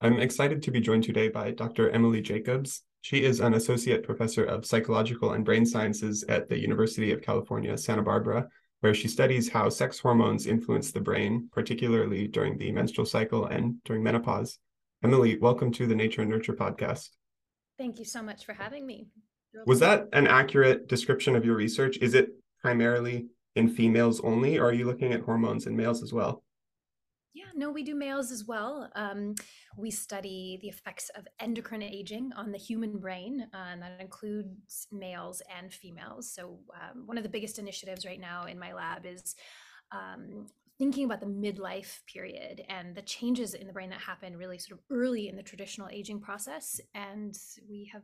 I'm excited to be joined today by Dr. Emily Jacobs. She is an associate professor of psychological and brain sciences at the University of California, Santa Barbara, where she studies how sex hormones influence the brain, particularly during the menstrual cycle and during menopause. Emily, welcome to the Nature and Nurture podcast. Thank you so much for having me. Was that an accurate description of your research? Is it primarily in females only, or are you looking at hormones in males as well? Yeah, no, we do males as well. Um, we study the effects of endocrine aging on the human brain, uh, and that includes males and females. So, um, one of the biggest initiatives right now in my lab is um, thinking about the midlife period and the changes in the brain that happen really sort of early in the traditional aging process. And we have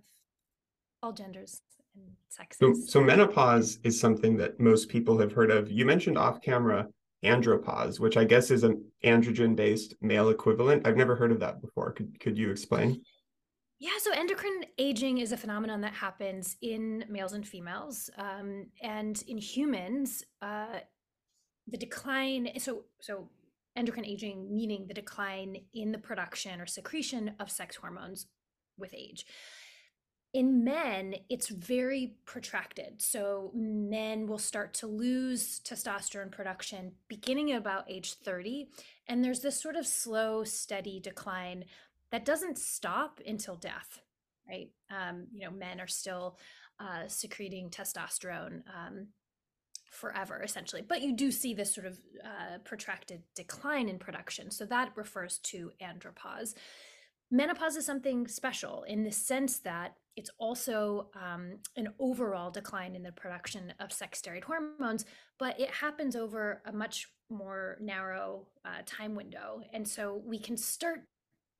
all genders and sexes. So, so menopause is something that most people have heard of. You mentioned off camera andropause, which I guess is an androgen based male equivalent. I've never heard of that before. Could could you explain? Yeah, so endocrine aging is a phenomenon that happens in males and females, um, and in humans, uh, the decline. So, so endocrine aging meaning the decline in the production or secretion of sex hormones with age in men, it's very protracted. So men will start to lose testosterone production beginning at about age 30. And there's this sort of slow, steady decline that doesn't stop until death, right? Um, you know, men are still uh, secreting testosterone um, forever, essentially. But you do see this sort of uh, protracted decline in production. So that refers to andropause menopause is something special in the sense that it's also um, an overall decline in the production of sex steroid hormones, but it happens over a much more narrow uh, time window. And so we can start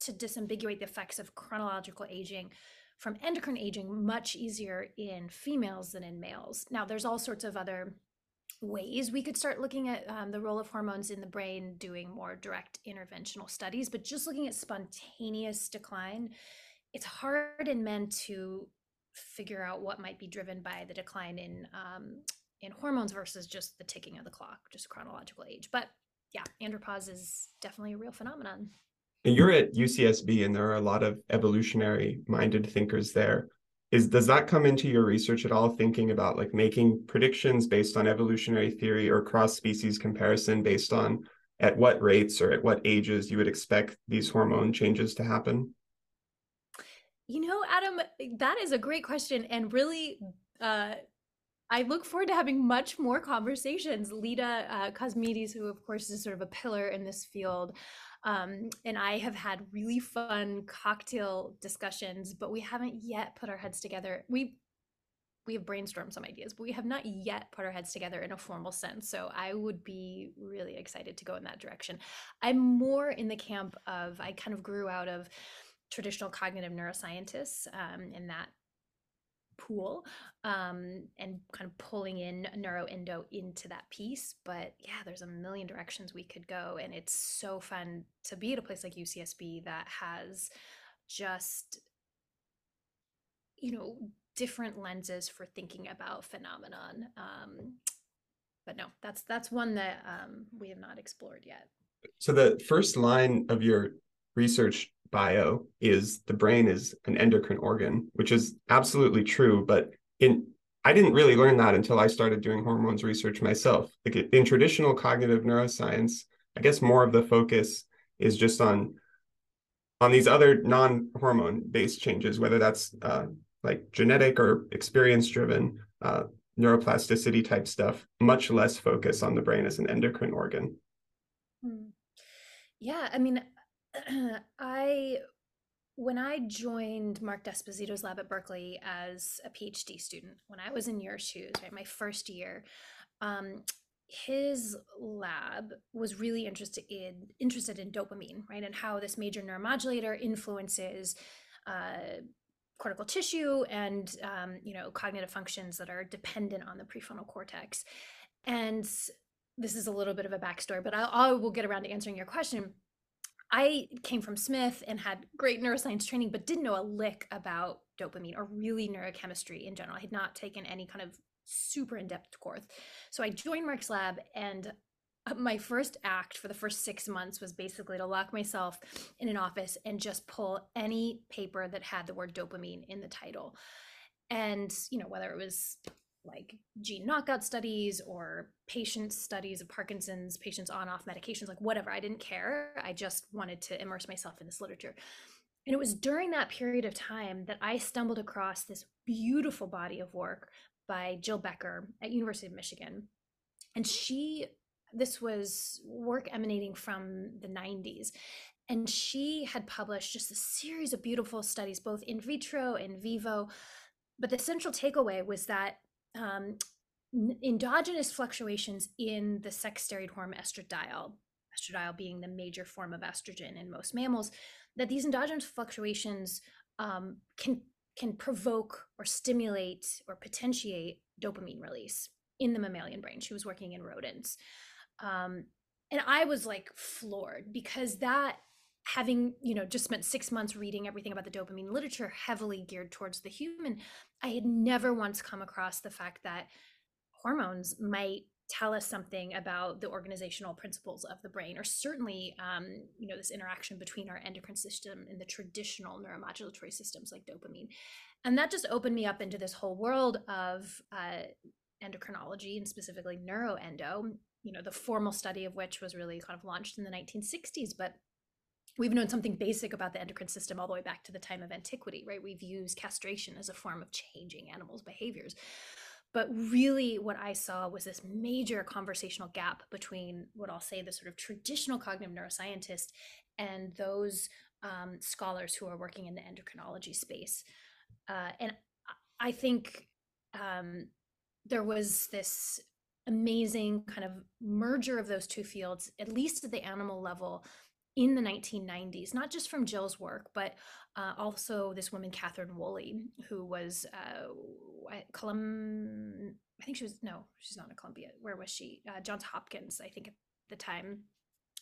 to disambiguate the effects of chronological aging from endocrine aging much easier in females than in males. Now, there's all sorts of other ways we could start looking at um, the role of hormones in the brain doing more direct interventional studies but just looking at spontaneous decline it's hard in men to figure out what might be driven by the decline in um, in hormones versus just the ticking of the clock just chronological age. But yeah andropause is definitely a real phenomenon. You're at ucsb and there are a lot of evolutionary minded thinkers there. Is does that come into your research at all thinking about like making predictions based on evolutionary theory or cross species comparison based on at what rates or at what ages you would expect these hormone changes to happen you know adam that is a great question and really uh I look forward to having much more conversations. Leda uh, who of course is sort of a pillar in this field, um, and I have had really fun cocktail discussions, but we haven't yet put our heads together. We we have brainstormed some ideas, but we have not yet put our heads together in a formal sense. So I would be really excited to go in that direction. I'm more in the camp of I kind of grew out of traditional cognitive neuroscientists um, in that pool um, and kind of pulling in neuroendo into that piece. But yeah, there's a million directions we could go. And it's so fun to be at a place like UCSB that has just, you know, different lenses for thinking about phenomenon. Um, but no, that's that's one that um, we have not explored yet. So the first line of your research bio is the brain is an endocrine organ, which is absolutely true. But in I didn't really learn that until I started doing hormones research myself. Like in traditional cognitive neuroscience, I guess more of the focus is just on on these other non-hormone based changes, whether that's uh, like genetic or experience driven uh, neuroplasticity type stuff. Much less focus on the brain as an endocrine organ. Hmm. Yeah, I mean, I when I joined Mark D'Esposito's lab at Berkeley as a PhD student, when I was in your shoes, right, my first year, um, his lab was really interested in interested in dopamine, right, and how this major neuromodulator influences uh, cortical tissue and um, you know cognitive functions that are dependent on the prefrontal cortex. And this is a little bit of a backstory, but I'll, I will get around to answering your question I came from Smith and had great neuroscience training, but didn't know a lick about dopamine or really neurochemistry in general. I had not taken any kind of super in depth course. So I joined Mark's lab and uh, my first act for the first six months was basically to lock myself in an office and just pull any paper that had the word dopamine in the title. And, you know, whether it was like gene knockout studies or patient studies of Parkinson's, patients on off medications, like whatever, I didn't care. I just wanted to immerse myself in this literature. And it was during that period of time that I stumbled across this beautiful body of work by Jill Becker at University of Michigan. And she this was work emanating from the 90s and she had published just a series of beautiful studies both in vitro and vivo but the central takeaway was that um, endogenous fluctuations in the sex steroid hormone estradiol estradiol being the major form of estrogen in most mammals that these endogenous fluctuations um, can can provoke or stimulate or potentiate dopamine release in the mammalian brain. She was working in rodents. Um, and I was like floored because that having you know just spent six months reading everything about the dopamine literature heavily geared towards the human i had never once come across the fact that hormones might tell us something about the organizational principles of the brain or certainly um, you know this interaction between our endocrine system and the traditional neuromodulatory systems like dopamine. And that just opened me up into this whole world of uh, endocrinology and specifically neuroendo you know the formal study of which was really kind of launched in the 1960s but we've known something basic about the endocrine system all the way back to the time of antiquity right? We've used castration as a form of changing animals behaviors. But really what i saw was this major conversational gap between what i'll say the sort of traditional cognitive neuroscientist and those um, scholars who are working in the endocrinology space. Uh, and i think um, there was this amazing kind of merger of those two fields, at least at the animal level in the 1990s, not just from Jill's work, but uh, also this woman, Catherine Woolley, who was uh, Colum. I think she was no, she's not at Columbia. Where was she? Uh, Johns Hopkins, I think at the time,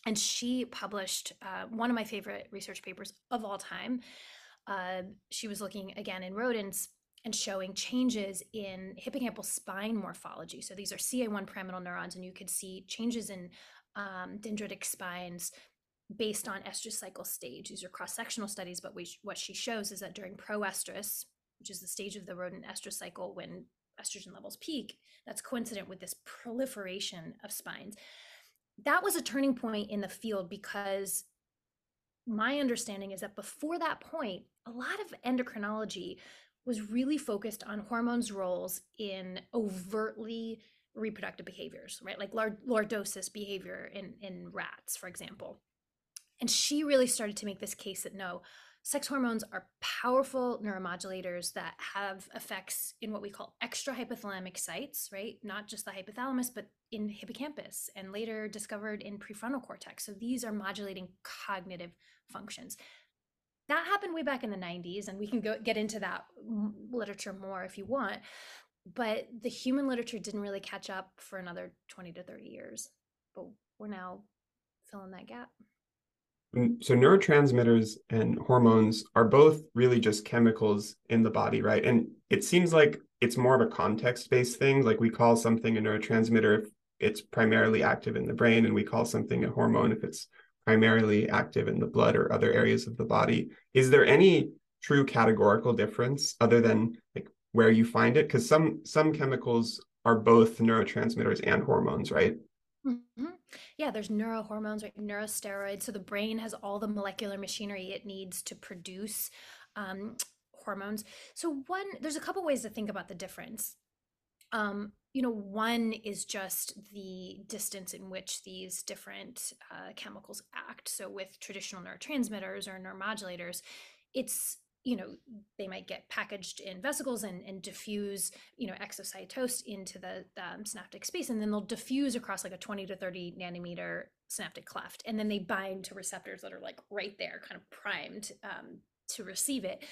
and she published uh, one of my favorite research papers of all time. Uh, she was looking again in rodents and showing changes in hippocampal spine morphology. So these are CA1 pyramidal neurons, and you could see changes in um, dendritic spines based on estrous cycle stage. These are cross-sectional studies, but we, what she shows is that during proestrus, which is the stage of the rodent estrous cycle when estrogen levels peak, that's coincident with this proliferation of spines. That was a turning point in the field because my understanding is that before that point, a lot of endocrinology was really focused on hormones' roles in overtly reproductive behaviors, right? Like lordosis behavior in, in rats, for example. And she really started to make this case that no, sex hormones are powerful neuromodulators that have effects in what we call extra hypothalamic sites, right? Not just the hypothalamus, but in hippocampus and later discovered in prefrontal cortex. So these are modulating cognitive functions that happened way back in the 90s and we can go get into that literature more if you want but the human literature didn't really catch up for another 20 to 30 years but we're now filling that gap Mm, so neurotransmitters and hormones are both really just chemicals in the body right and it seems like it's more of a context based thing like we call something a neurotransmitter if it's primarily active in the brain and we call something a hormone if it's primarily active in the blood or other areas of the body. Is there any true categorical difference other than like where you find it? Because some some chemicals are both neurotransmitters and hormones, right? Mm-hmm. Yeah, there's neurohormones, right? Neurosteroids. So the brain has all the molecular machinery it needs to produce um, hormones. So one, there's a couple ways to think about the difference. Um, you know, one is just the distance in which these different uh, chemicals act. So with traditional neurotransmitters or neuromodulators, it's you know they might get packaged in vesicles and, and diffuse you know exocytosed into the um, synaptic space and then they'll diffuse across like a 20 to 30 nanometer synaptic cleft and then they bind to receptors that are like right there kind of primed um, to receive it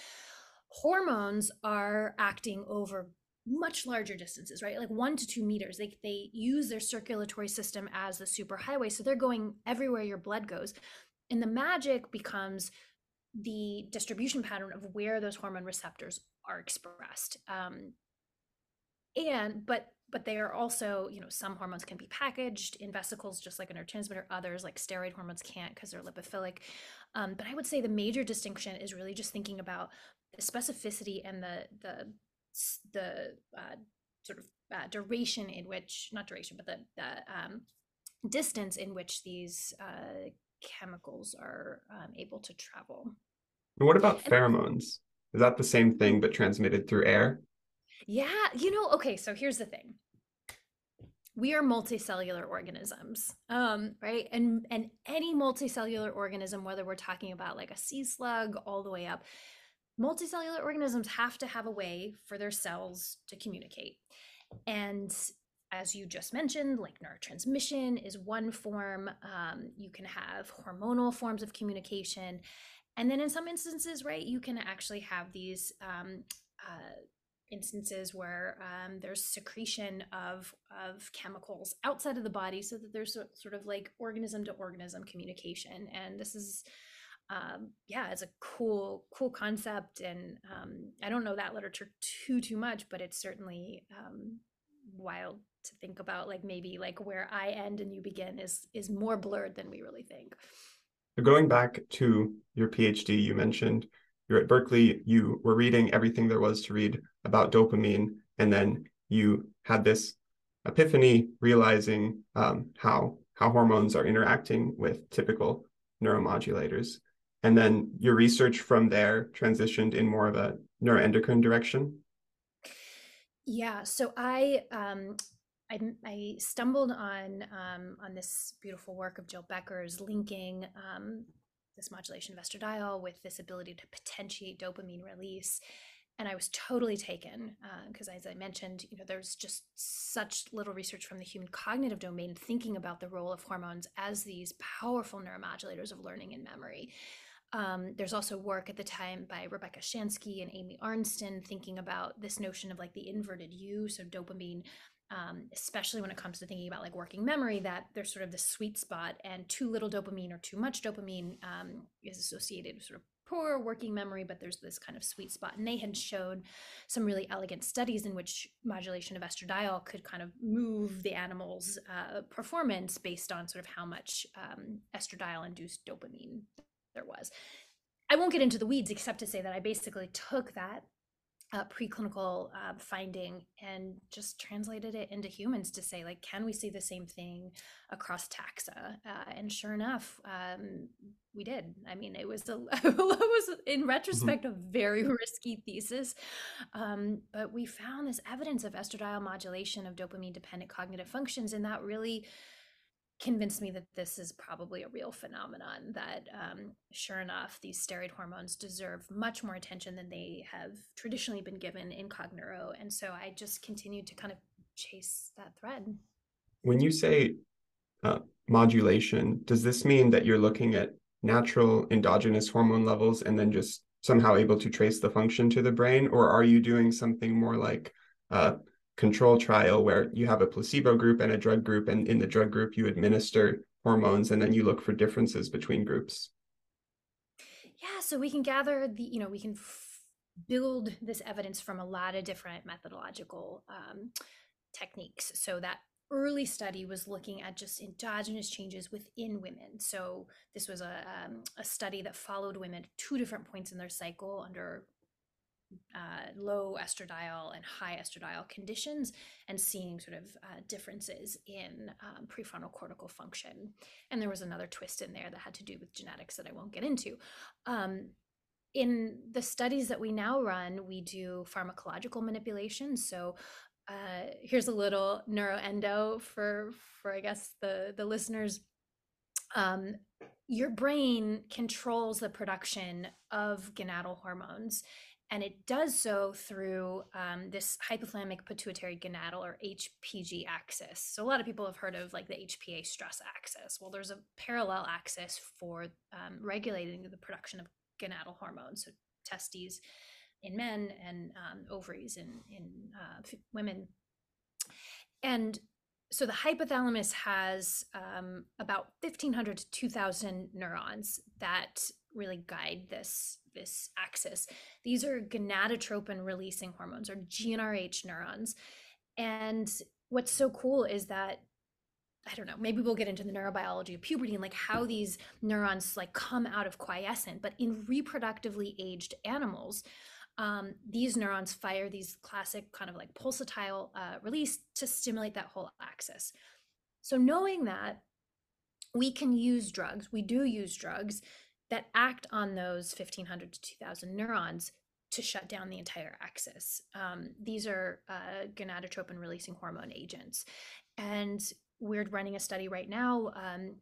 hormones are acting over much larger distances, right? Like one to two meters. They they use their circulatory system as the superhighway, so they're going everywhere your blood goes, and the magic becomes the distribution pattern of where those hormone receptors are expressed. Um, and but but they are also, you know, some hormones can be packaged in vesicles just like a neurotransmitter. Others, like steroid hormones, can't because they're lipophilic. Um, but I would say the major distinction is really just thinking about the specificity and the the the uh, sort of uh, duration in which, not duration, but the, the um, distance in which these uh, chemicals are um, able to travel. And what about pheromones? Is that the same thing but transmitted through air? Yeah, you know, okay, so here's the thing. We are multicellular organisms, um, right? And and any multicellular organism, whether we're talking about like a sea slug all the way up, multicellular organisms have to have a way for their cells to communicate. And as you just mentioned, like neurotransmission is one form. Um, you can have hormonal forms of communication. And then in some instances, right, you can actually have these um, uh, instances where um, there's secretion of of chemicals outside of the body so that there's sort of like organism to organism communication and this is um, yeah it's a cool cool concept and um, i don't know that literature too too much but it's certainly um, wild to think about like maybe like where i end and you begin is is more blurred than we really think going back to your phd you mentioned you're at Berkeley, you were reading everything there was to read about dopamine, and then you had this epiphany realizing um, how how hormones are interacting with typical neuromodulators. And then your research from there transitioned in more of a neuroendocrine direction. Yeah, so I um, I, I stumbled on um, on this beautiful work of Jill Becker's linking um, this modulation of estradiol with this ability to potentiate dopamine release and i was totally taken because uh, as i mentioned you know there's just such little research from the human cognitive domain thinking about the role of hormones as these powerful neuromodulators of learning and memory. Um, there's also work at the time by Rebecca Shansky and Amy Arnsten thinking about this notion of like the inverted U, so dopamine um, especially when it comes to thinking about like working memory, that there's sort of this sweet spot, and too little dopamine or too much dopamine um, is associated with sort of poor working memory, but there's this kind of sweet spot. And they had showed some really elegant studies in which modulation of estradiol could kind of move the animal's uh, performance based on sort of how much um, estradiol induced dopamine there was. I won't get into the weeds except to say that I basically took that uh, preclinical uh, finding and just translated it into humans to say like can we see the same thing across taxa uh, and sure enough um, we did i mean it was a it was in mm-hmm. retrospect mm-hmm. a very risky thesis um, but we found this evidence of estradiol modulation of dopamine dependent cognitive functions and that really convinced me that this is probably a real phenomenon that um, sure enough these steroid hormones deserve much more attention than they have traditionally been given in cogneuro and so i just continued to kind of chase that thread. When you say uh, modulation does this mean that you're looking at natural endogenous hormone levels and then just somehow able to trace the function to the brain or are you doing something more like uh, control trial where you have a placebo group and a drug group and in the drug group you administer hormones and then you look for differences between groups yeah so we can gather the you know we can f- build this evidence from a lot of different methodological um, techniques so that early study was looking at just endogenous changes within women. So this was a, um, a study that followed women at two different points in their cycle under uh, low estradiol and high estradiol conditions and seeing sort of uh, differences in um, prefrontal cortical function. And there was another twist in there that had to do with genetics that I won't get into. Um, in the studies that we now run, we do pharmacological manipulation. So uh, here's a little neuroendo for for I guess the the listeners. Um, your brain controls the production of gonadal hormones and it does so through um, this hypothalamic pituitary gonadal or HPG axis. So a lot of people have heard of like the HPA stress axis. Well, there's a parallel axis for um, regulating the production of gonadal hormones, so testes in men and um, ovaries in in uh, women. And so the hypothalamus has um, about 1500 to 2000 neurons that really guide this this axis. These are gonadotropin releasing hormones or GnRH neurons. And what's so cool is that I don't know, maybe we'll get into the neurobiology of puberty and like how these neurons like come out of quiescent, but in reproductively aged animals, um, these neurons fire these classic kind of like pulsatile uh, release to stimulate that whole axis. So knowing that we can use drugs, we do use drugs that act on those 1500 to 2000 neurons to shut down the entire axis. Um, these are uh, gonadotropin releasing hormone agents. And we're running a study right now um,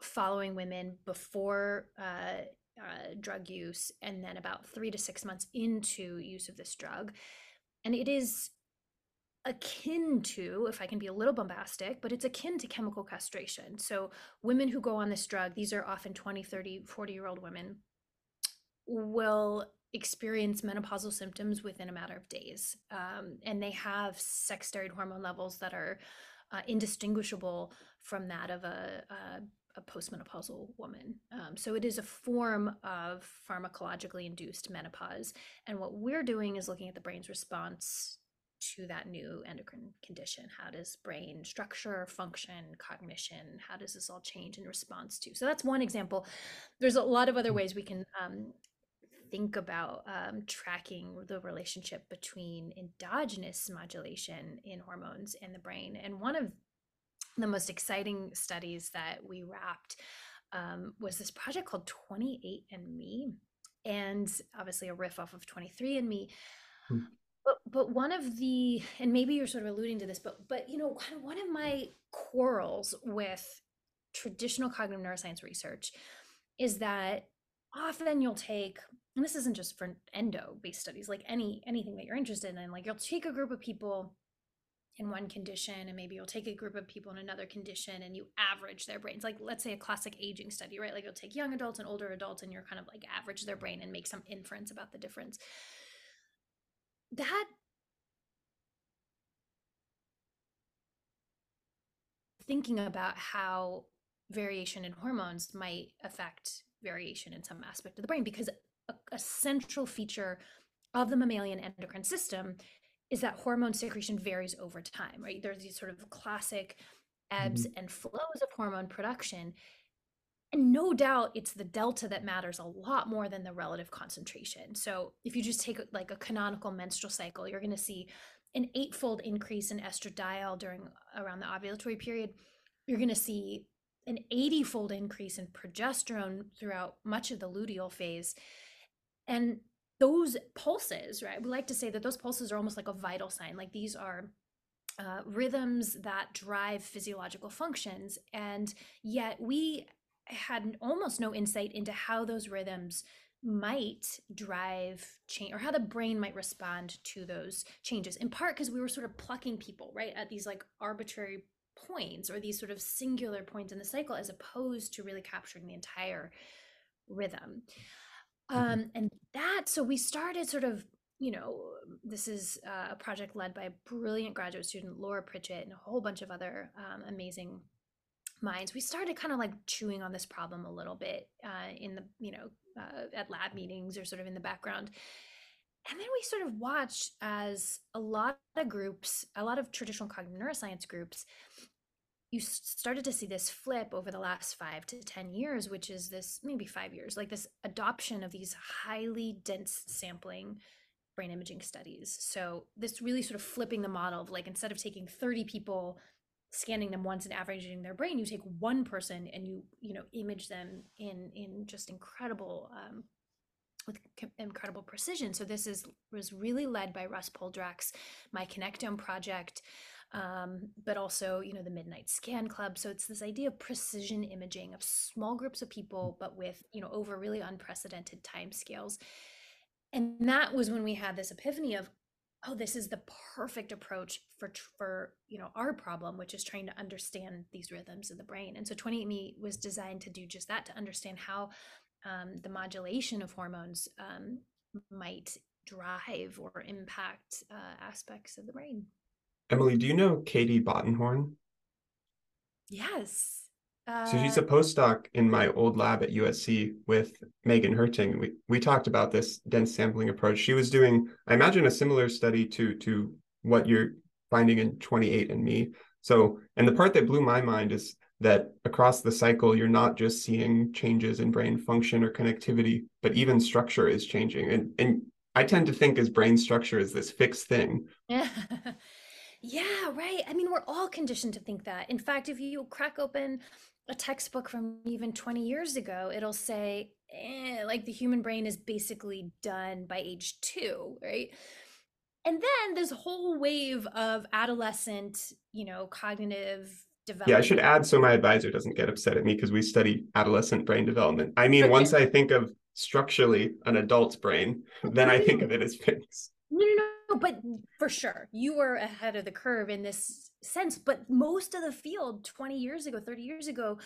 following women before uh, uh, drug use and then about three to six months into use of this drug. And it is akin to, if I can be a little bombastic, but it's akin to chemical castration. So, women who go on this drug, these are often 20, 30, 40 year old women, will experience menopausal symptoms within a matter of days. Um, and they have sex steroid hormone levels that are uh, indistinguishable from that of a, a, a postmenopausal woman. Um, so it is a form of pharmacologically induced menopause. And what we're doing is looking at the brain's response to that new endocrine condition. How does brain structure, function, cognition, how does this all change in response to? So that's one example. There's a lot of other mm. ways we can um, think about um, tracking the relationship between endogenous modulation in hormones and the brain. And one of the most exciting studies that we wrapped um, was this project called 28andMe, and obviously a riff off of 23andMe. Hmm. But, but one of the and maybe you're sort of alluding to this but but you know kind of one of my quarrels with traditional cognitive neuroscience research is that often you'll take and this isn't just for endo based studies like any anything that you're interested in like you'll take a group of people in one condition and maybe you'll take a group of people in another condition and you average their brains like let's say a classic aging study right? Like you'll take young adults and older adults and you're kind of like average their brain and make some inference about the difference. That thinking about how variation in hormones might affect variation in some aspect of the brain because a, a central feature of the mammalian endocrine system is that hormone secretion varies over time, right? There's these sort of classic ebbs mm-hmm. and flows of hormone production. And no doubt it's the delta that matters a lot more than the relative concentration. So if you just take like a canonical menstrual cycle, you're going to see an eightfold increase in estradiol during around the ovulatory period. You're going to see an 80 fold increase in progesterone throughout much of the luteal phase. And those pulses, right? We like to say that those pulses are almost like a vital sign. Like these are uh, rhythms that drive physiological functions. And yet we had almost no insight into how those rhythms might drive change or how the brain might respond to those changes in part because we were sort of plucking people right at these like arbitrary points or these sort of singular points in the cycle as opposed to really capturing the entire rhythm. Um, and that so we started sort of you know this is uh, a project led by a brilliant graduate student laura Pritschet and a whole bunch of other um, amazing minds. We started kind of like chewing on this problem a little bit uh, in the you know uh, at lab meetings or sort of in the background. And then we sort of watched as a lot of groups a lot of traditional cognitive neuroscience groups you started to see this flip over the last five to 10 years, which is this maybe five years, like this adoption of these highly dense sampling brain imaging studies. So, this really sort of flipping the model of like instead of taking 30 people scanning them once and averaging their brain you take one person and you you know image them in in just incredible um, with incredible precision so this is was really led by russ Poldrack's my connectome project um, but also you know the midnight scan club. So it's this idea of precision imaging of small groups of people but with you know over really unprecedented time scales and that was when we had this epiphany of oh this is the perfect approach for for you know our problem which is trying to understand these rhythms of the brain. And so 28me was designed to do just that to understand how um, the modulation of hormones um, might drive or impact uh, aspects of the brain Emily, do you know Katie Bottenhorn? Yes. Uh, so she's a uh, postdoc in my old lab at USC with Megan Herting. We we talked about this dense sampling approach. She was doing, I imagine, a similar study to to what you're finding in 28andMe. So, and the part that blew my mind is that across the cycle, you're not just seeing changes in brain function or connectivity, but even structure is changing. And, and I tend to think as brain structure is this fixed thing. Yeah. right. I mean, we're all conditioned to think that. In fact, if you crack open a textbook from even 20 years ago, it'll say, eh, like the human brain is basically done by age two, right? And then this whole wave of adolescent, you know, cognitive development. Yeah, I should add so my advisor doesn't get upset at me because we study adolescent brain development. I mean, okay. once I think of structurally an adult's brain, then I think of it as fixed. No, no, no, but for sure, you were ahead of the curve in this sense. But most of the field 20 years ago, 30 years ago,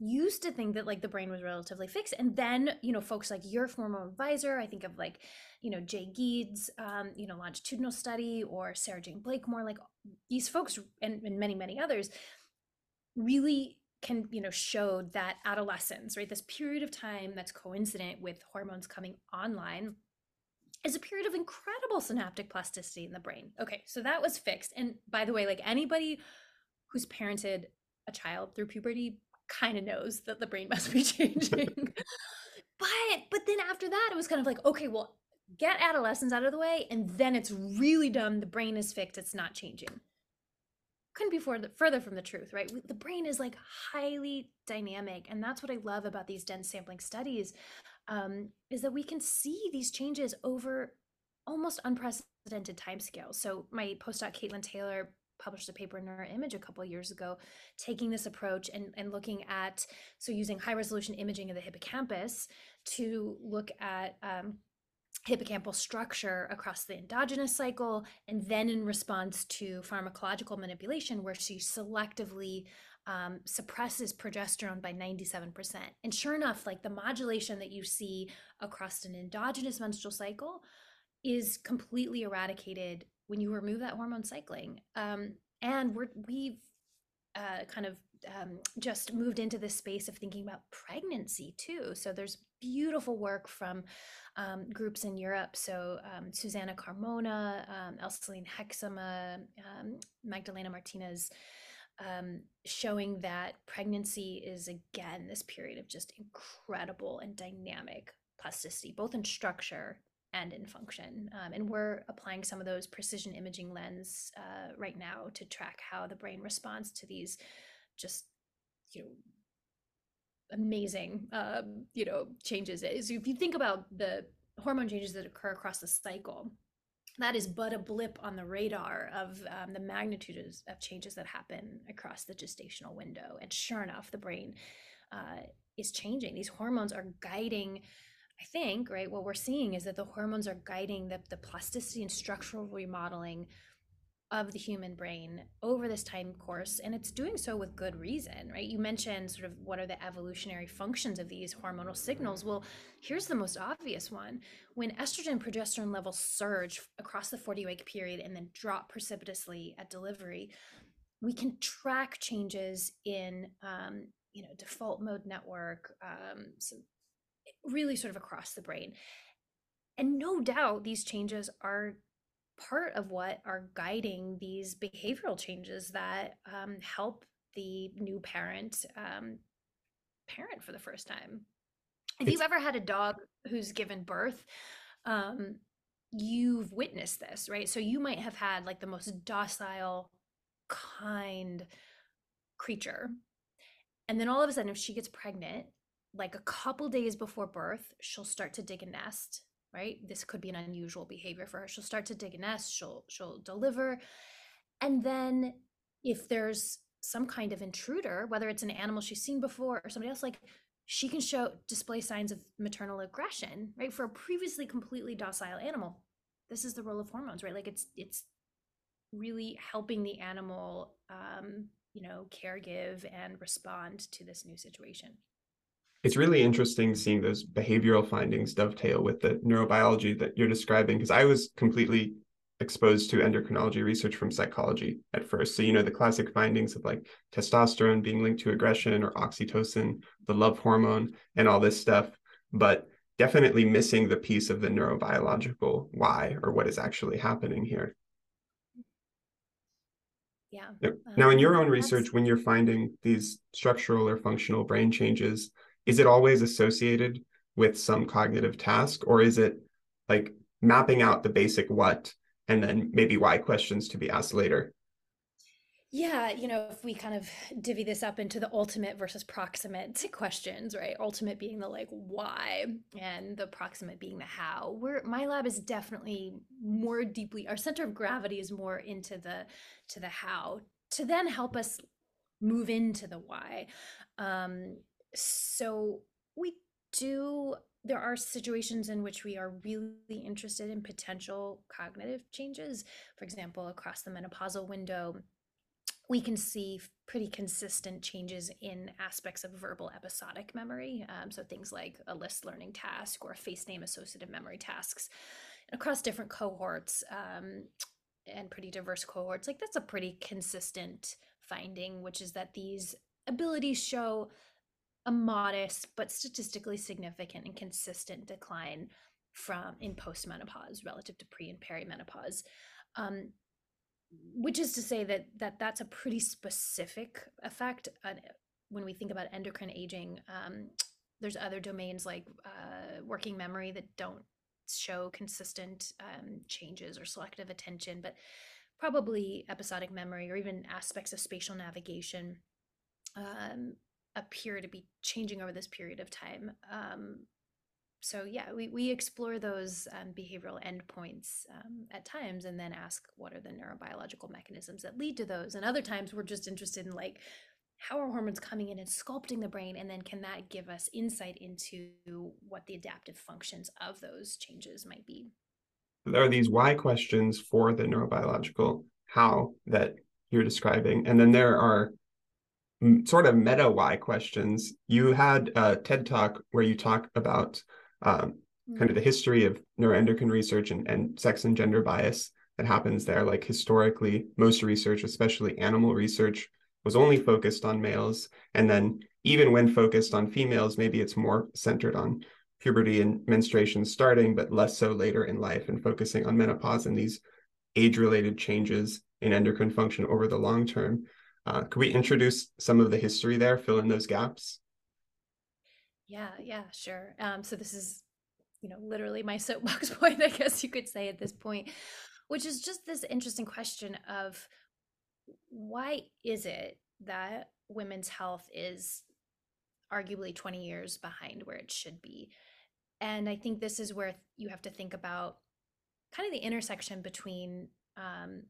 used to think that like the brain was relatively fixed. And then, you know, folks like your former advisor, I think of like, you know, Jay Giedd's, um, you know, longitudinal study or Sarah-Jayne Blakemore, like these folks and, and many, many others really can you know show that adolescence right this period of time that's coincident with hormones coming online is a period of incredible synaptic plasticity in the brain. Okay so that was fixed. And by the way like anybody who's parented a child through puberty kind of knows that the brain must be changing. But but then after that it was kind of like okay well get adolescence out of the way and then it's really dumb. The brain is fixed. It's not changing. Couldn't be further, further from the truth, right? The brain is like highly dynamic. And that's what I love about these dense sampling studies um, is that we can see these changes over almost unprecedented timescales. So my postdoc, Caitlin Taylor, published a paper in Neuroimage a couple years ago, taking this approach and, and looking at, so using high resolution imaging of the hippocampus to look at um, hippocampal structure across the endogenous cycle, and then in response to pharmacological manipulation, where she selectively um, suppresses progesterone by 97%. And sure enough, like the modulation that you see across an endogenous menstrual cycle is completely eradicated when you remove that hormone cycling. Um, and we're, we've uh, kind of um, just moved into this space of thinking about pregnancy too. So there's beautiful work from um, groups in Europe. So um, Susana Carmona, um, Elseline Hoekzema, um, Magdalena Martinez, um, showing that pregnancy is again this period of just incredible and dynamic plasticity, both in structure and in function. Um, and we're applying some of those precision imaging lens uh, right now to track how the brain responds to these just, you know, amazing um, you know changes is if you think about the hormone changes that occur across the cycle that is but a blip on the radar of um, the magnitudes of changes that happen across the gestational window. And sure enough the brain uh, is changing. These hormones are guiding i think right what we're seeing is that the hormones are guiding the, the plasticity and structural remodeling of the human brain over this time course and it's doing so with good reason right? You mentioned sort of what are the evolutionary functions of these hormonal signals. Well here's the most obvious one. When estrogen progesterone levels surge across the 40 week period and then drop precipitously at delivery we can track changes in um, you know default mode network um, so really sort of across the brain. And no doubt these changes are part of what are guiding these behavioral changes that um, help the new parent um, parent for the first time. If you've ever had a dog who's given birth, um, you've witnessed this, right? So you might have had like the most docile, kind creature. And then all of a sudden, if she gets pregnant, like a couple days before birth, she'll start to dig a nest right? This could be an unusual behavior for her. She'll start to dig a nest, she'll she'll deliver. And then if there's some kind of intruder, whether it's an animal she's seen before or somebody else, like she can show display signs of maternal aggression, right? For a previously completely docile animal. This is the role of hormones, right? Like it's it's really helping the animal um, you know, care give and respond to this new situation it's really interesting seeing those behavioral findings dovetail with the neurobiology that you're describing because I was completely exposed to endocrinology research from psychology at first. So, you know, the classic findings of like testosterone being linked to aggression or oxytocin, the love hormone, and all this stuff, but definitely missing the piece of the neurobiological why or what is actually happening here. yeah. Now, in Um, your own research, when you're finding these structural or functional brain changes, is it always associated with some cognitive task, or is it like mapping out the basic what and then maybe why questions to be asked later? Yeah, you know, if we kind of divvy this up into the ultimate versus proximate questions, right? Ultimate being the like why and the proximate being the how. We're my lab is definitely more deeply our center of gravity is more into the to the how to then help us move into the why. Um so we do there are situations in which we are really interested in potential cognitive changes. For example, across the menopausal window, we can see pretty consistent changes in aspects of verbal episodic memory. Um, so things like a list learning task or face name associative memory tasks and across different cohorts um, and pretty diverse cohorts. Like that's a pretty consistent finding, which is that these abilities show a modest but statistically significant and consistent decline from in postmenopause relative to pre and perimenopause. Um, which is to say that that that's a pretty specific effect when we think about endocrine aging um, there's other domains like uh, working memory that don't show consistent um, changes or selective attention but probably episodic memory or even aspects of spatial navigation um, appear to be changing over this period of time um, so yeah, we, we explore those um, behavioral endpoints um, at times and then ask what are the neurobiological mechanisms that lead to those. And other times we're just interested in like how are hormones coming in and sculpting the brain and then can that give us insight into what the adaptive functions of those changes might be. There are these why questions for the neurobiological how that you're describing. And then there are sort of meta why questions. You had a TED talk where you talk about um, kind of the history of neuroendocrine research and, and sex and gender bias that happens there. Like historically, most research, especially animal research, was only focused on males. And then even when focused on females, maybe it's more centered on puberty and menstruation starting, but less so later in life and focusing on menopause and these age related changes in endocrine function over the long term. Uh, could we introduce some of the history there, fill in those gaps? Yeah, yeah, sure. Um, so this is, you know, literally my soapbox point, I guess you could say at this point, which is just this interesting question of why is it that women's health is arguably 20 years behind where it should be? And I think this is where you have to think about kind of the intersection between um,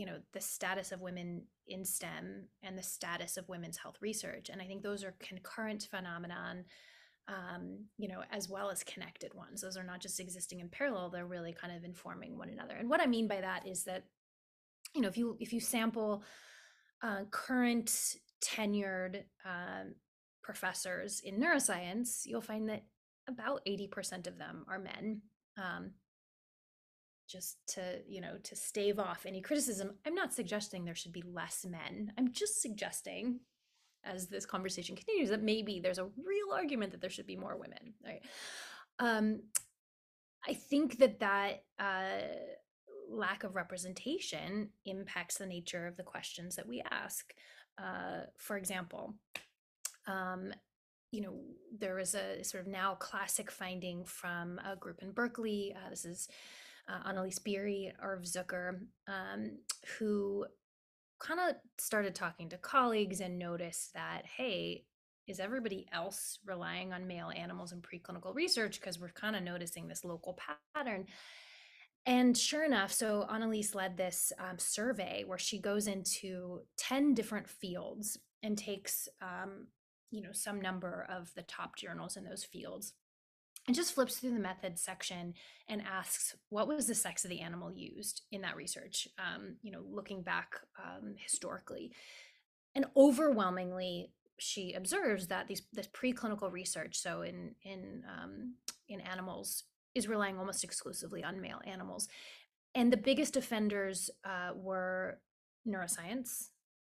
you know the status of women in STEM and the status of women's health research. And I think those are concurrent phenomenon um, you know, as well as connected ones. Those are not just existing in parallel; they're really kind of informing one another. And what I mean by that is that, you know, if you if you sample uh, current tenured um, professors in neuroscience, you'll find that about eighty percent of them are men. Um, just to you know to stave off any criticism i'm not suggesting there should be less men. I'm just suggesting as this conversation continues that maybe there's a real argument that there should be more women right? Um i think that that uh lack of representation impacts the nature of the questions that we ask. Uh for example um you know there is a sort of now classic finding from a group in berkeley uh, this is uh, Annaliese Beery Irv Zucker, um, who kind of started talking to colleagues and noticed that, hey, is everybody else relying on male animals in preclinical research? Because we're kind of noticing this local pattern. And sure enough, so Annaliese led this um, survey where she goes into 10 different fields and takes, um, you know, some number of the top journals in those fields and just flips through the methods section and asks what was the sex of the animal used in that research um, you know looking back um, historically. And overwhelmingly she observes that these this preclinical research so in in um, in animals is relying almost exclusively on male animals. And the biggest offenders uh, were neuroscience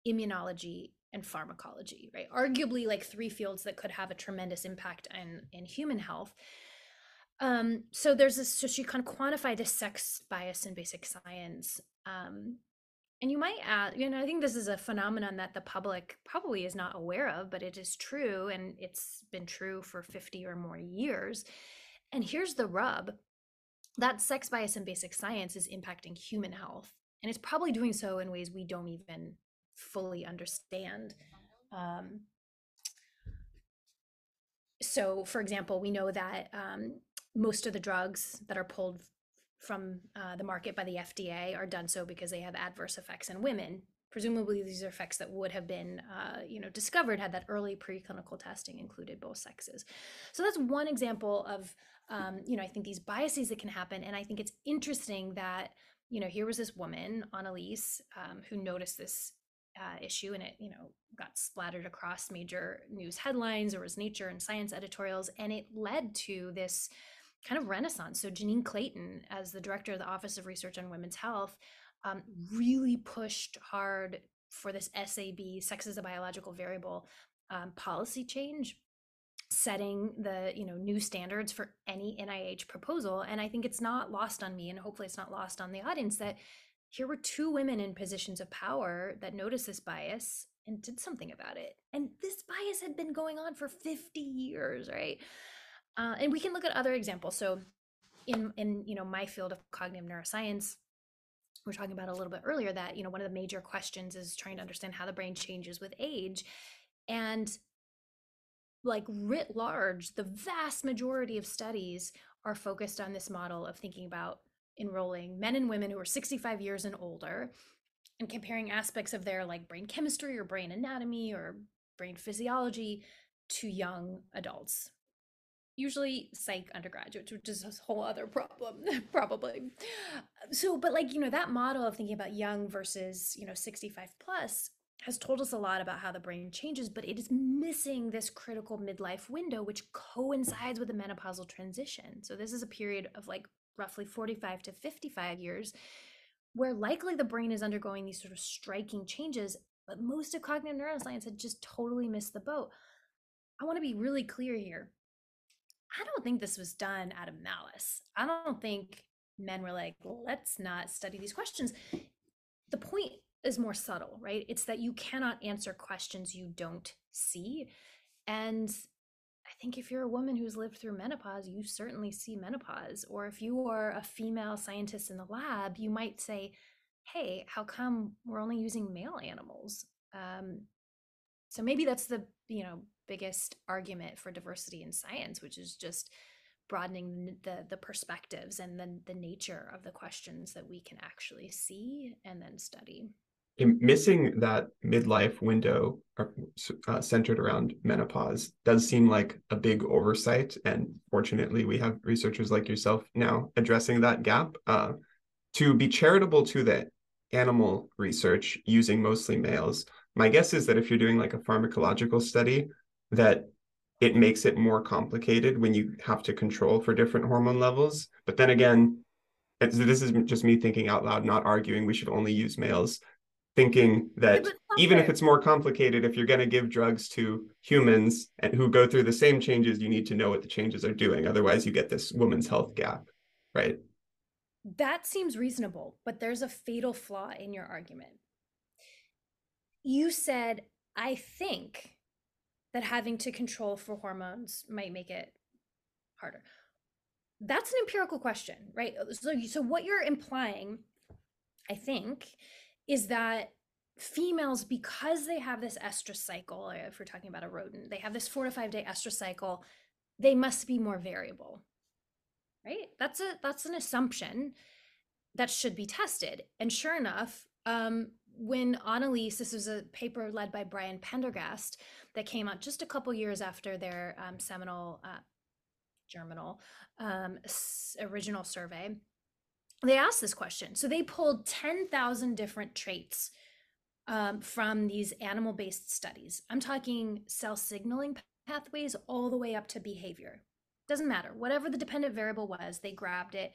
immunology and pharmacology right arguably like three fields that could have a tremendous impact in in human health um, so there's this, so she kind of quantify the sex bias in basic science um, And you might add, you know, I think this is a phenomenon that the public probably is not aware of, but it is true and it's been true for 50 or more years. And here's the rub that sex bias in basic science is impacting human health. And it's probably doing so in ways we don't even fully understand. Um, so, for example, we know that um, most of the drugs that are pulled from uh, the market by the FDA are done so because they have adverse effects in women. Presumably, these are effects that would have been, uh, you know, discovered had that early preclinical testing included both sexes. So that's one example of, um, you know, I think these biases that can happen, and I think it's interesting that, you know, here was this woman, Annaliese, um, who noticed this uh, issue, and it, you know, got splattered across major news headlines. There was Nature and Science editorials, and it led to this kind of renaissance. So janine Clayton, as the director of the Office of Research on Women's Health, um, really pushed hard for this SAB, sex as a biological variable, um, policy change, setting the you know new standards for any NIH proposal. And I think it's not lost on me, and hopefully it's not lost on the audience that here were two women in positions of power that noticed this bias and did something about it. And this bias had been going on for 50 years, right? Uh, and we can look at other examples. So in in you know my field of cognitive neuroscience, we are talking about a little bit earlier that you know one of the major questions is trying to understand how the brain changes with age. And like writ large, the vast majority of studies are focused on this model of thinking about enrolling men and women who are 65 years and older and comparing aspects of their like brain chemistry or brain anatomy or brain physiology to young adults usually psych undergraduates, which is a whole other problem, probably. So, but like, you know, that model of thinking about young versus, you know, 65 plus has told us a lot about how the brain changes, but it is missing this critical midlife window, which coincides with the menopausal transition. So, this is a period of like roughly 45 to 55 years where likely the brain is undergoing these sort of striking changes, but most of cognitive neuroscience had just totally missed the boat. I want to be really clear here. I don't think this was done out of malice. I don't think men were like, let's not study these questions. The point is more subtle, right? It's that you cannot answer questions you don't see. And think if you're a woman who's lived through menopause, you certainly see menopause. Or if you are a female scientist in the lab, you might say, hey, how come we're only using male animals? Um, so maybe that's the, you know, biggest argument for diversity in science, which is just broadening the the perspectives and then the nature of the questions that we can actually see and then study missing that midlife window uh, centered around menopause does seem like a big oversight and fortunately we have researchers like yourself now addressing that gap uh, to be charitable to the animal research using mostly males my guess is that if you're doing like a pharmacological study that it makes it more complicated when you have to control for different hormone levels. But then again, this is just me thinking out loud, not arguing we should only use males, thinking that even if it's more complicated, if you're going to give drugs to humans and who go through the same changes, you need to know what the changes are doing. Otherwise, you get this woman's health gap, right? That seems reasonable, but there's a fatal flaw in your argument. You said, I think that having to control for hormones might make it harder. That's an empirical question, right? So, so what you're implying, I think, is that females, because they have this estrous cycle, if we're talking about a rodent, they have this four to five day estrous cycle, they must be more variable, right? That's a that's an assumption that should be tested. And sure enough, um, when Annaliese, this was a paper led by Brian Prendergast that came out just a couple years after their um, seminal uh, germinal um, original survey. They asked this question. So they pulled 10,000 different traits um, from these animal based studies. I'm talking cell signaling pathways all the way up to behavior. Doesn't matter. Whatever the dependent variable was, they grabbed it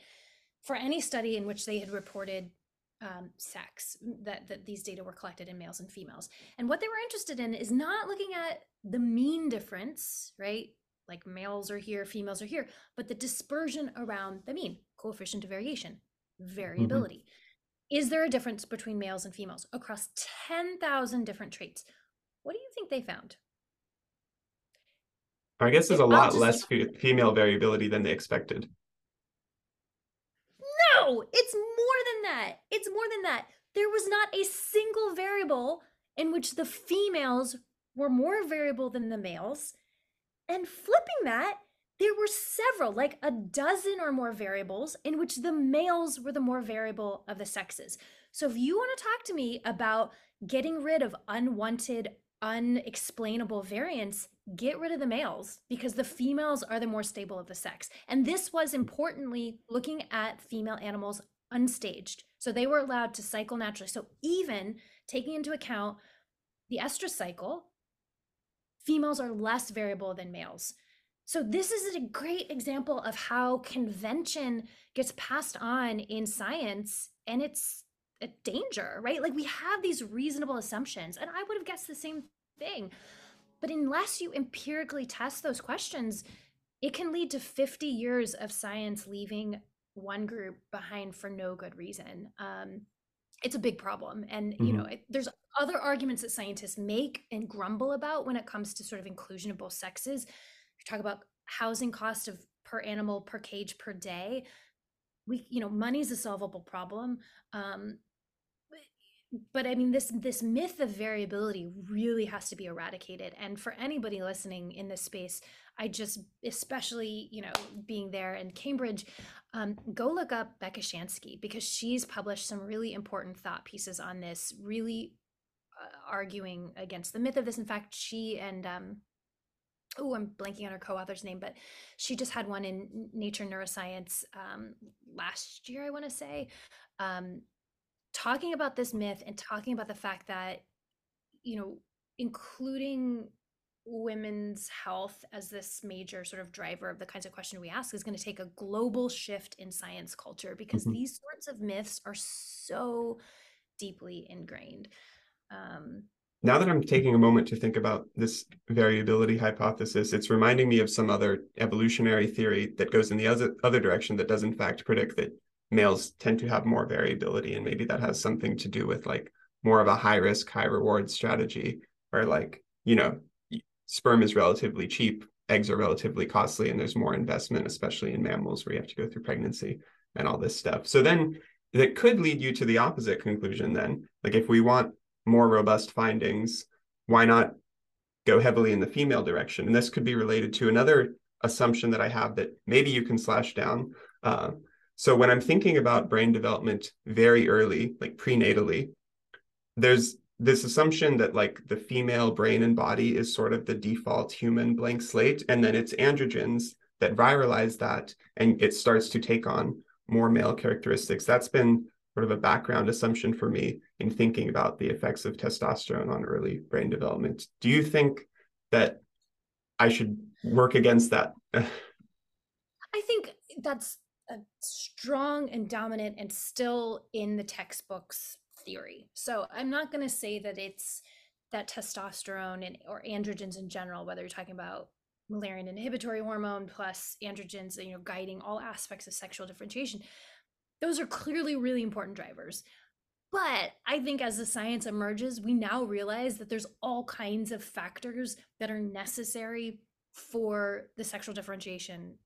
for any study in which they had reported um, sex that, that these data were collected in males and females. And what they were interested in is not looking at the mean difference, right? Like males are here, females are here, but the dispersion around the mean, coefficient of variation, Mm-hmm. variability. is there a difference between males and females across 10,000 different traits? What do you think they found? I guess there's a lot less female variability than they expected. No, it's more than that. It's more than that. There was not a single variable in which the females were more variable than the males. And flipping that, there were several, like a dozen or more variables in which the males were the more variable of the sexes. So if you want to talk to me about getting rid of unwanted, unexplainable variance, get rid of the males because the females are the more stable of the sex. And this was importantly looking at female animals unstaged. So they were allowed to cycle naturally. So even taking into account the estrus cycle, females are less variable than males. So this is a great example of how convention gets passed on in science and it's a danger, right? Like we have these reasonable assumptions and I would have guessed the same thing. But unless you empirically test those questions, it can lead to 50 years of science leaving one group behind for no good reason. Um, it's a big problem. And, mm-hmm. you know, it, there's other arguments that scientists make and grumble about when it comes to sort of inclusion of both sexes. Talk about housing cost of per animal per cage per day. We, you know, money is a solvable problem. Um, but I mean, this this myth of variability really has to be eradicated. And for anybody listening in this space, I just, especially you know, being there in Cambridge, um, go look up Becca shansky because she's published some really important thought pieces on this, really uh, arguing against the myth of this. In fact, she and um, oh, I'm blanking on her co-author's name, but she just had one in Nature Neuroscience um, last year, I want to say, um, talking about this myth and talking about the fact that, you know, including women's health as this major sort of driver of the kinds of question we ask is going to take a global shift in science culture because mm-hmm. these sorts of myths are so deeply ingrained. Um, now that I'm taking a moment to think about this variability hypothesis, it's reminding me of some other evolutionary theory that goes in the other, other direction that does in fact predict that males tend to have more variability. And maybe that has something to do with like more of a high risk, high reward strategy where like, you know, sperm is relatively cheap, eggs are relatively costly, and there's more investment, especially in mammals where you have to go through pregnancy and all this stuff. So then that could lead you to the opposite conclusion then. Like if we want more robust findings, why not go heavily in the female direction? And this could be related to another assumption that I have that maybe you can slash down. Uh, so when I'm thinking about brain development very early, like prenatally, there's this assumption that like the female brain and body is sort of the default human blank slate, and then it's androgens that virilize that, and it starts to take on more male characteristics. That's been sort of a background assumption for me in thinking about the effects of testosterone on early brain development. Do you think that I should work against that? I think that's a strong and dominant and still in the textbooks theory. So I'm not going to say that it's that testosterone and or androgens in general, whether you're talking about Mullerian inhibitory hormone plus androgens, you know, guiding all aspects of sexual differentiation. Those are clearly really important drivers. But I think as the science emerges, we now realize that there's all kinds of factors that are necessary for the sexual differentiation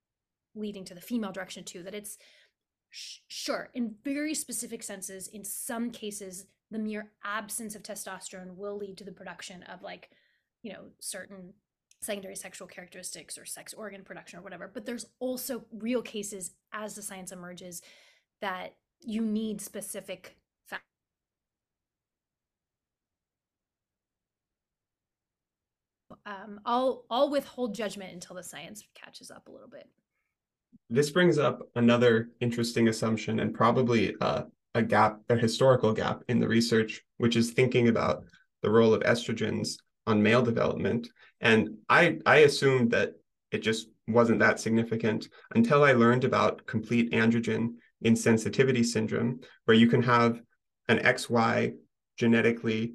leading to the female direction too. That it's sure in very specific senses, in some cases, the mere absence of testosterone will lead to the production of like, you know, certain secondary sexual characteristics or sex organ production or whatever. But there's also real cases as the science emerges that you need specific um, I'll I'll withhold judgment until the science catches up a little bit. This brings up another interesting assumption and probably uh, a gap, a historical gap in the research, which is thinking about the role of estrogens on male development. And I I assumed that it just wasn't that significant until I learned about complete androgen insensitivity syndrome, where you can have an XY genetically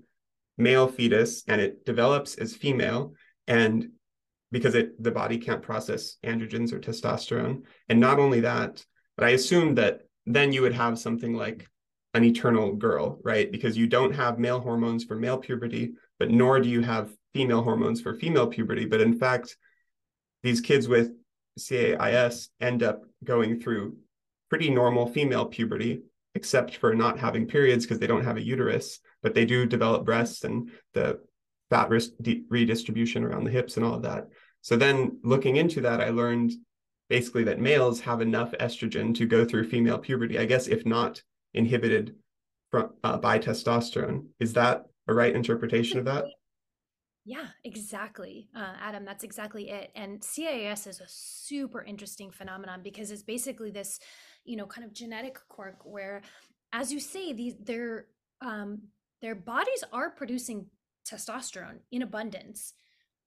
male fetus and it develops as female and because it the body can't process androgens or testosterone and not only that but i assumed that then you would have something like an eternal girl, right? Because you don't have male hormones for male puberty, but nor do you have female hormones for female puberty. But in fact, these kids with CAIS end up going through pretty normal female puberty, except for not having periods because they don't have a uterus, but they do develop breasts and the fat redistribution around the hips and all of that. So then looking into that, I learned basically that males have enough estrogen to go through female puberty, I guess, if not inhibited from, uh, by testosterone. Is that a right interpretation of that? Yeah, exactly. Uh, Adam, that's exactly it. And CAIS is a super interesting phenomenon because it's basically this, you know, kind of genetic quirk where, as you say, these their um, their bodies are producing testosterone in abundance,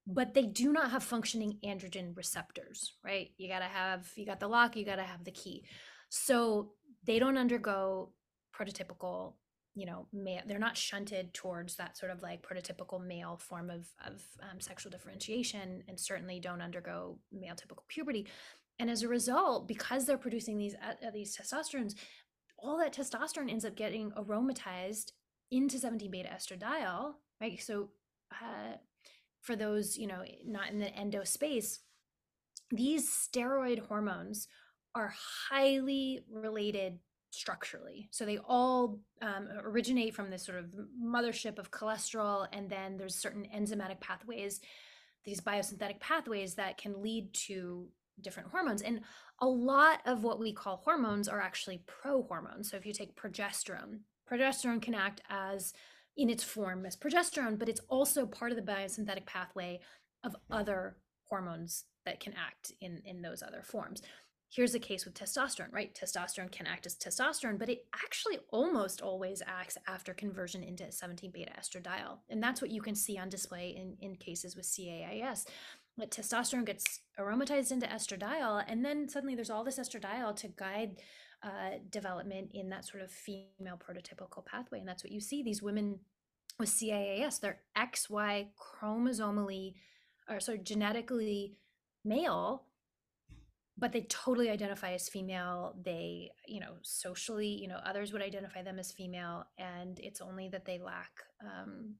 but they do not have functioning androgen receptors, right? You got to have, you got the lock, you got to have the key. So they don't undergo prototypical you know male they're not shunted towards that sort of like prototypical male form of of um, sexual differentiation and certainly don't undergo male typical puberty and as a result because they're producing these uh, these testosterones all that testosterone ends up getting aromatized into 17 beta estradiol right so uh, for those you know not in the endo space these steroid hormones are highly related structurally. So they all um, originate from this sort of mothership of cholesterol, and then there's certain enzymatic pathways, these biosynthetic pathways that can lead to different hormones. And a lot of what we call hormones are actually prohormones. So if you take progesterone, progesterone can act as in its form as progesterone, but it's also part of the biosynthetic pathway of other hormones that can act in in those other forms here's the case with testosterone, right? Testosterone can act as testosterone, but it actually almost always acts after conversion into 17 beta estradiol. And that's what you can see on display in, in cases with CAIS. That testosterone gets aromatized into estradiol, and then suddenly there's all this estradiol to guide uh, development in that sort of female prototypical pathway. And that's what you see. These women with CAIS, they're XY chromosomally, or sorry, genetically male, but they totally identify as female they you know socially you know others would identify them as female and it's only that they lack um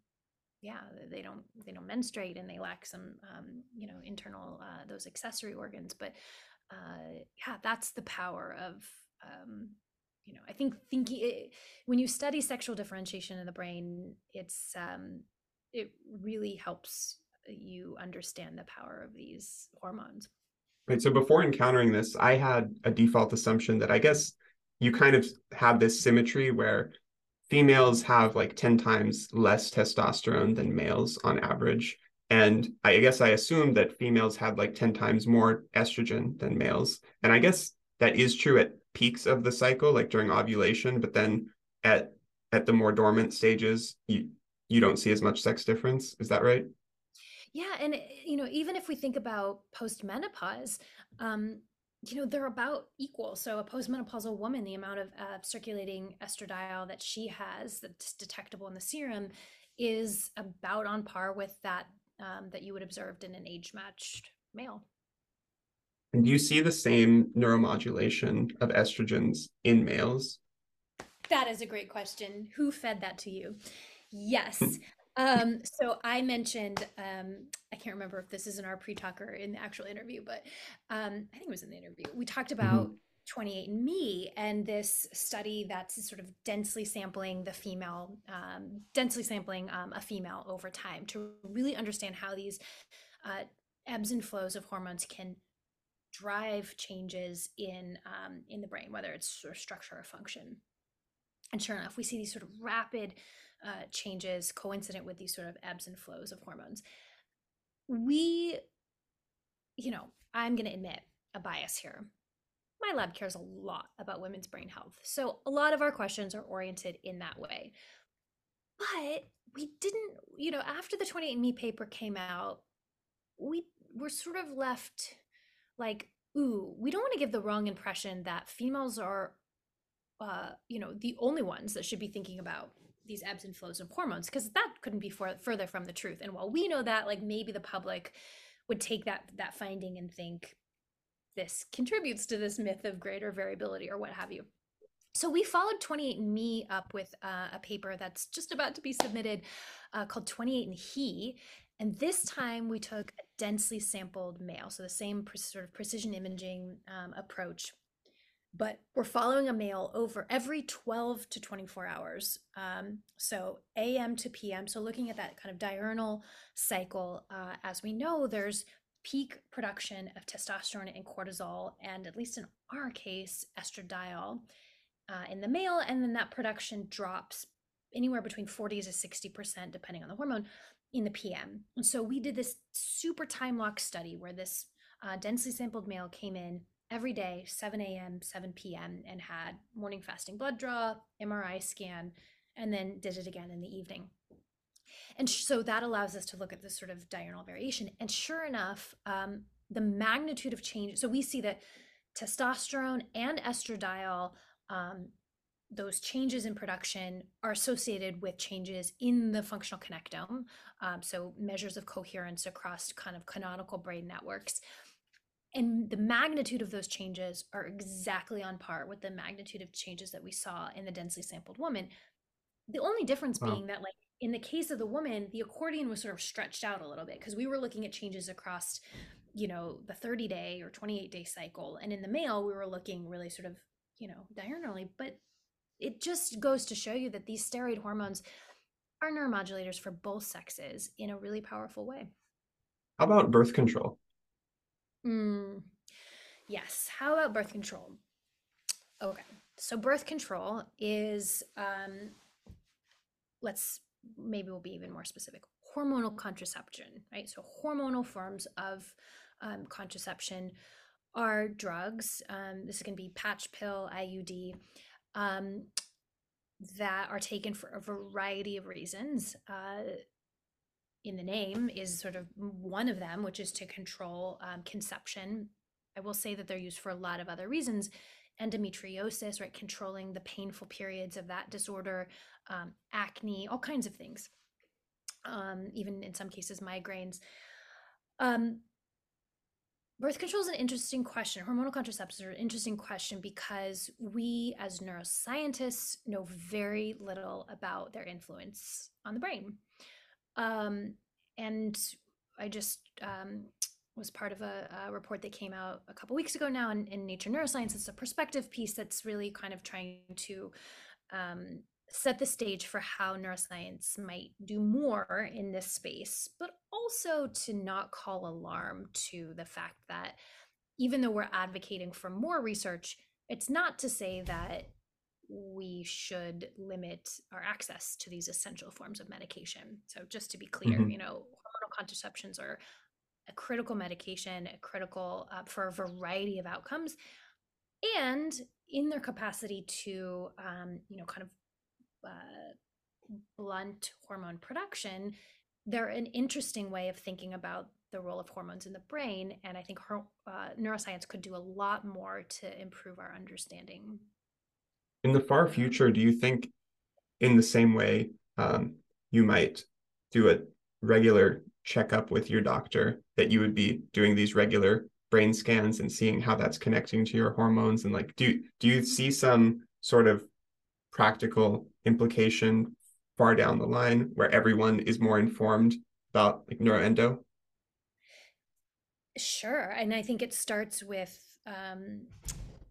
yeah they don't they don't menstruate and they lack some um you know internal uh, those accessory organs but uh yeah that's the power of um you know i think thinking it, when you study sexual differentiation in the brain it's um it really helps you understand the power of these hormones Right. So before encountering this, I had a default assumption that I guess you kind of have this symmetry where females have like 10 times less testosterone than males on average. And I guess I assumed that females had like 10 times more estrogen than males. And I guess that is true at peaks of the cycle, like during ovulation, but then at at the more dormant stages, you you don't see as much sex difference. Is that right? Yeah, and eh, you know, even if we think about postmenopause, um, you know, they're about equal. So a postmenopausal woman, the amount of uh, circulating estradiol that she has that's detectable in the serum is about on par with that um, that you would observed in an age-matched male. And do you see the same neuromodulation of estrogens in males? That is a great question. Who fed that to you? Yes. Um, so I mentioned, um, I can't remember if this is in our pre-talk or in the actual interview, but um, I think it was in the interview. We talked about mm-hmm. 28andMe and this study that's sort of densely sampling the female, um, densely sampling um, a female over time to really understand how these uh, ebbs and flows of hormones can drive changes in um, in the brain, whether it's sort of structure or function. And sure enough, we see these sort of rapid uh, changes coincident with these sort of ebbs and flows of hormones. We, you know, I'm going to admit a bias here. My lab cares a lot about women's brain health. So a lot of our questions are oriented in that way. But we didn't, you know, after the 28andMe paper came out, we were sort of left like, ooh, we don't want to give the wrong impression that females are uh, you know, the only ones that should be thinking about these ebbs and flows of hormones because that couldn't be for, further from the truth. And while we know that like maybe the public would take that that finding and think this contributes to this myth of greater variability or what have you. So we followed 28andMe up with uh, a paper that's just about to be submitted uh, called 28 and He. And this time we took a densely sampled male, so the same pre- sort of precision imaging um, approach, but we're following a male over every 12 to 24 hours. Um, so AM to PM, so looking at that kind of diurnal cycle, uh, as we know, there's peak production of testosterone and cortisol, and at least in our case, estradiol uh, in the male, and then that production drops anywhere between 40 to 60%, depending on the hormone, in the PM. And so we did this super time lock study where this uh, densely sampled male came in every day, 7 a.m., 7 p.m., and had morning fasting blood draw, MRI scan, and then did it again in the evening. And so that allows us to look at this sort of diurnal variation. And sure enough, um, the magnitude of change. So we see that testosterone and estradiol um, those changes in production are associated with changes in the functional connectome. Um, so measures of coherence across kind of canonical brain networks. And the magnitude of those changes are exactly on par with the magnitude of changes that we saw in the densely sampled woman. The only difference wow. being that, like, in the case of the woman, the accordion was sort of stretched out a little bit because we were looking at changes across, you know, the 30 day or 28 day cycle. And in the male, we were looking really sort of you know, diurnally. But it just goes to show you that these steroid hormones are neuromodulators for both sexes in a really powerful way. How about birth control? Mm, yes. How about birth control? Okay. So birth control is um let's maybe we'll be even more specific. Hormonal contraception, right? So hormonal forms of um, contraception are drugs. Um, this can be patch pill, IUD, um, that are taken for a variety of reasons. Uh, in the name is sort of one of them, which is to control um, conception. I will say that they're used for a lot of other reasons. Endometriosis, right? Controlling the painful periods of that disorder, um, acne, all kinds of things. Um, even in some cases, migraines. Um, Birth control is an interesting question. Hormonal contraceptives are an interesting question because we, as neuroscientists, know very little about their influence on the brain. Um, and I just um, was part of a, a, report that came out a couple weeks ago now in, in, Nature Neuroscience. It's a perspective piece that's really kind of trying to um, set the stage for how neuroscience might do more in this space, but also to not call alarm to the fact that even though we're advocating for more research, it's not to say that we should limit our access to these essential forms of medication. So, just to be clear, mm-hmm. you know, hormonal contraceptions are a critical medication, a critical uh, for a variety of outcomes, and in their capacity to, um, you know, kind of uh, blunt hormone production, they're an interesting way of thinking about the role of hormones in the brain. And I think her, uh, neuroscience could do a lot more to improve our understanding. In the far future, do you think, in the same way, um, you might do a regular checkup with your doctor, that you would be doing these regular brain scans and seeing how that's connecting to your hormones? And like, do do you see some sort of practical implication far down the line where everyone is more informed about like neuroendo? Sure. And I think it starts with um,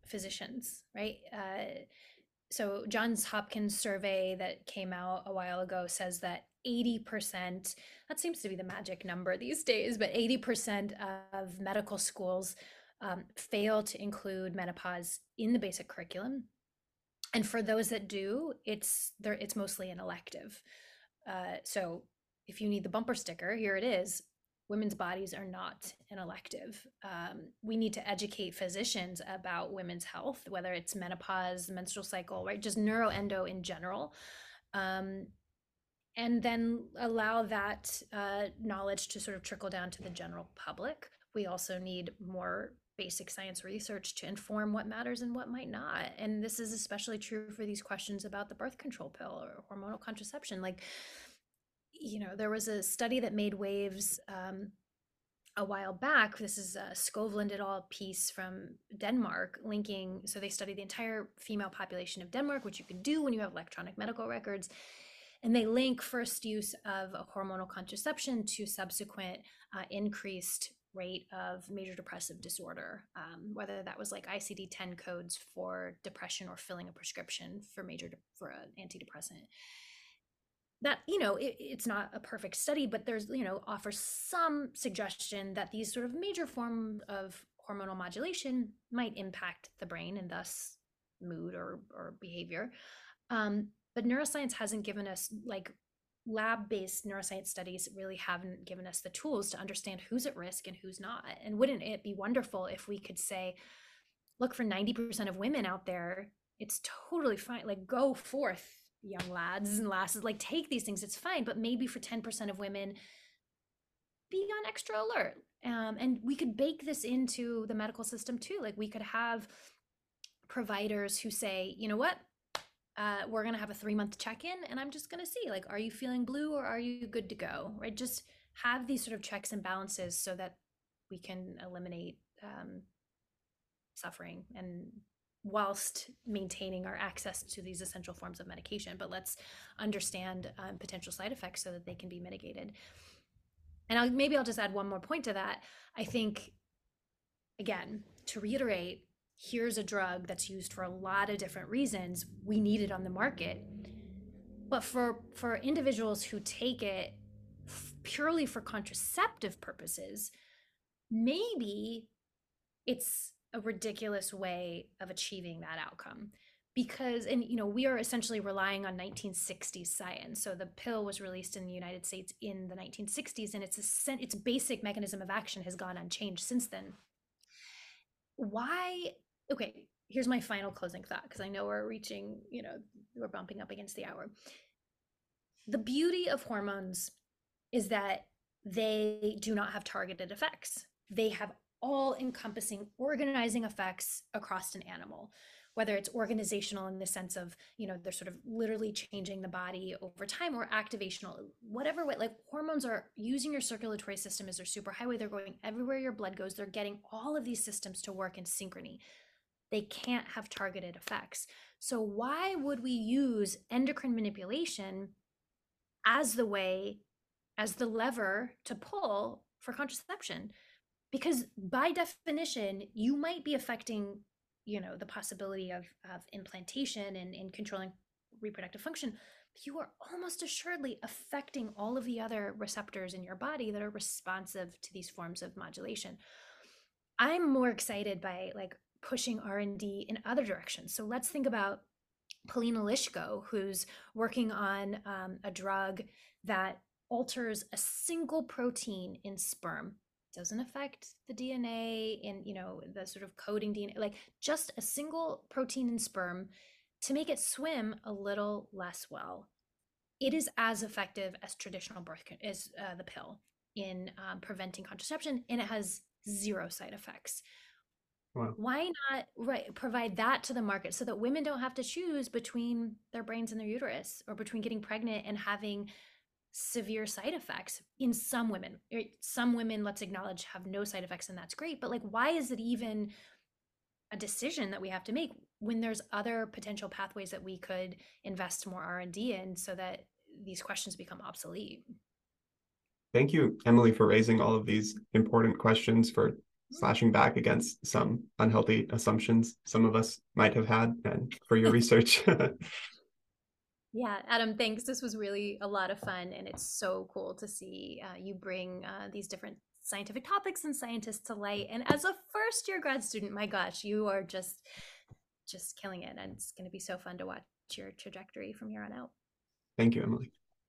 physicians, right? Uh, so Johns Hopkins survey that came out a while ago says that 80%, that seems to be the magic number these days, but 80% of medical schools um, fail to include menopause in the basic curriculum. And for those that do it's there it's mostly an elective. Uh, so if you need the bumper sticker here it is women's bodies are not an elective um, we need to educate physicians about women's health whether it's menopause menstrual cycle right just neuroendo in general um, and then allow that uh, knowledge to sort of trickle down to the general public we also need more basic science research to inform what matters and what might not. And this is especially true for these questions about the birth control pill or hormonal contraception. Like, you know, there was a study that made waves um, a while back. This is a Skovlund et al. piece from Denmark linking. So they studied the entire female population of Denmark, which you can do when you have electronic medical records. And they link first use of hormonal contraception to subsequent uh, increased rate of major depressive disorder, um, whether that was like ICD 10 codes for depression or filling a prescription for major de- for an antidepressant that you know it, it's not a perfect study but there's you know offers some suggestion that these sort of major forms of hormonal modulation might impact the brain and thus mood or or behavior. Um, but neuroscience hasn't given us like lab-based neuroscience studies really haven't given us the tools to understand who's at risk and who's not. And wouldn't it be wonderful if we could say look for 90% of women out there it's totally fine like go forth young lads and lasses like take these things it's fine but maybe for 10% of women be on extra alert. Um, and we could bake this into the medical system too like we could have providers who say you know what? Uh, we're going to have a three month check in and i'm just going to see like are you feeling blue or are you good to go? Right? Just have these sort of checks and balances so that we can eliminate um, suffering and whilst maintaining our access to these essential forms of medication. But let's understand um, potential side effects so that they can be mitigated. And I'll, maybe I'll just add one more point to that. I think, again, to reiterate, here's a drug that's used for a lot of different reasons. We need it on the market. But for, for individuals who take it purely for contraceptive purposes, maybe it's a ridiculous way of achieving that outcome because and you know we are essentially relying on 1960s science. So the pill was released in the united states in the 1960s and its a, its basic mechanism of action has gone unchanged since then. Why okay here's my final closing thought because i know we're reaching you know we're bumping up against the hour. The beauty of hormones is that they do not have targeted effects. They have all encompassing organizing effects across an animal whether it's organizational in the sense of you know they're sort of literally changing the body over time or activational whatever way like hormones are using your circulatory system as their superhighway they're going everywhere your blood goes they're getting all of these systems to work in synchrony. They can't have targeted effects. So why would we use endocrine manipulation as the way as the lever to pull for contraception because by definition you might be affecting you know the possibility of, of implantation and, and controlling reproductive function you are almost assuredly affecting all of the other receptors in your body that are responsive to these forms of modulation. I'm more excited by like pushing r&d in other directions. So let's think about polina lishko who's working on um, a drug that alters a single protein in sperm doesn't affect the DNA and you know the sort of coding DNA, like just a single protein in sperm to make it swim a little less well. It is as effective as traditional birth as uh, the pill in um, preventing contraception, and it has zero side effects. Wow. Why not right provide that to the market so that women don't have to choose between their brains and their uterus or between getting pregnant and having severe side effects in some women. Some women, let's acknowledge, have no side effects, and that's great. But like, why is it even a decision that we have to make when there's other potential pathways that we could invest more R and D in, so that these questions become obsolete? Thank you, Emily, for raising all of these important questions, for mm-hmm. slashing back against some unhealthy assumptions some of us might have had, and for your research. Yeah, Adam, thanks. This was really a lot of fun, and it's so cool to see uh, you bring uh, these different scientific topics and scientists to light. And as a first year grad student, my gosh, you are just just killing it, and it's going to be so fun to watch your trajectory from here on out. Thank you, Emily.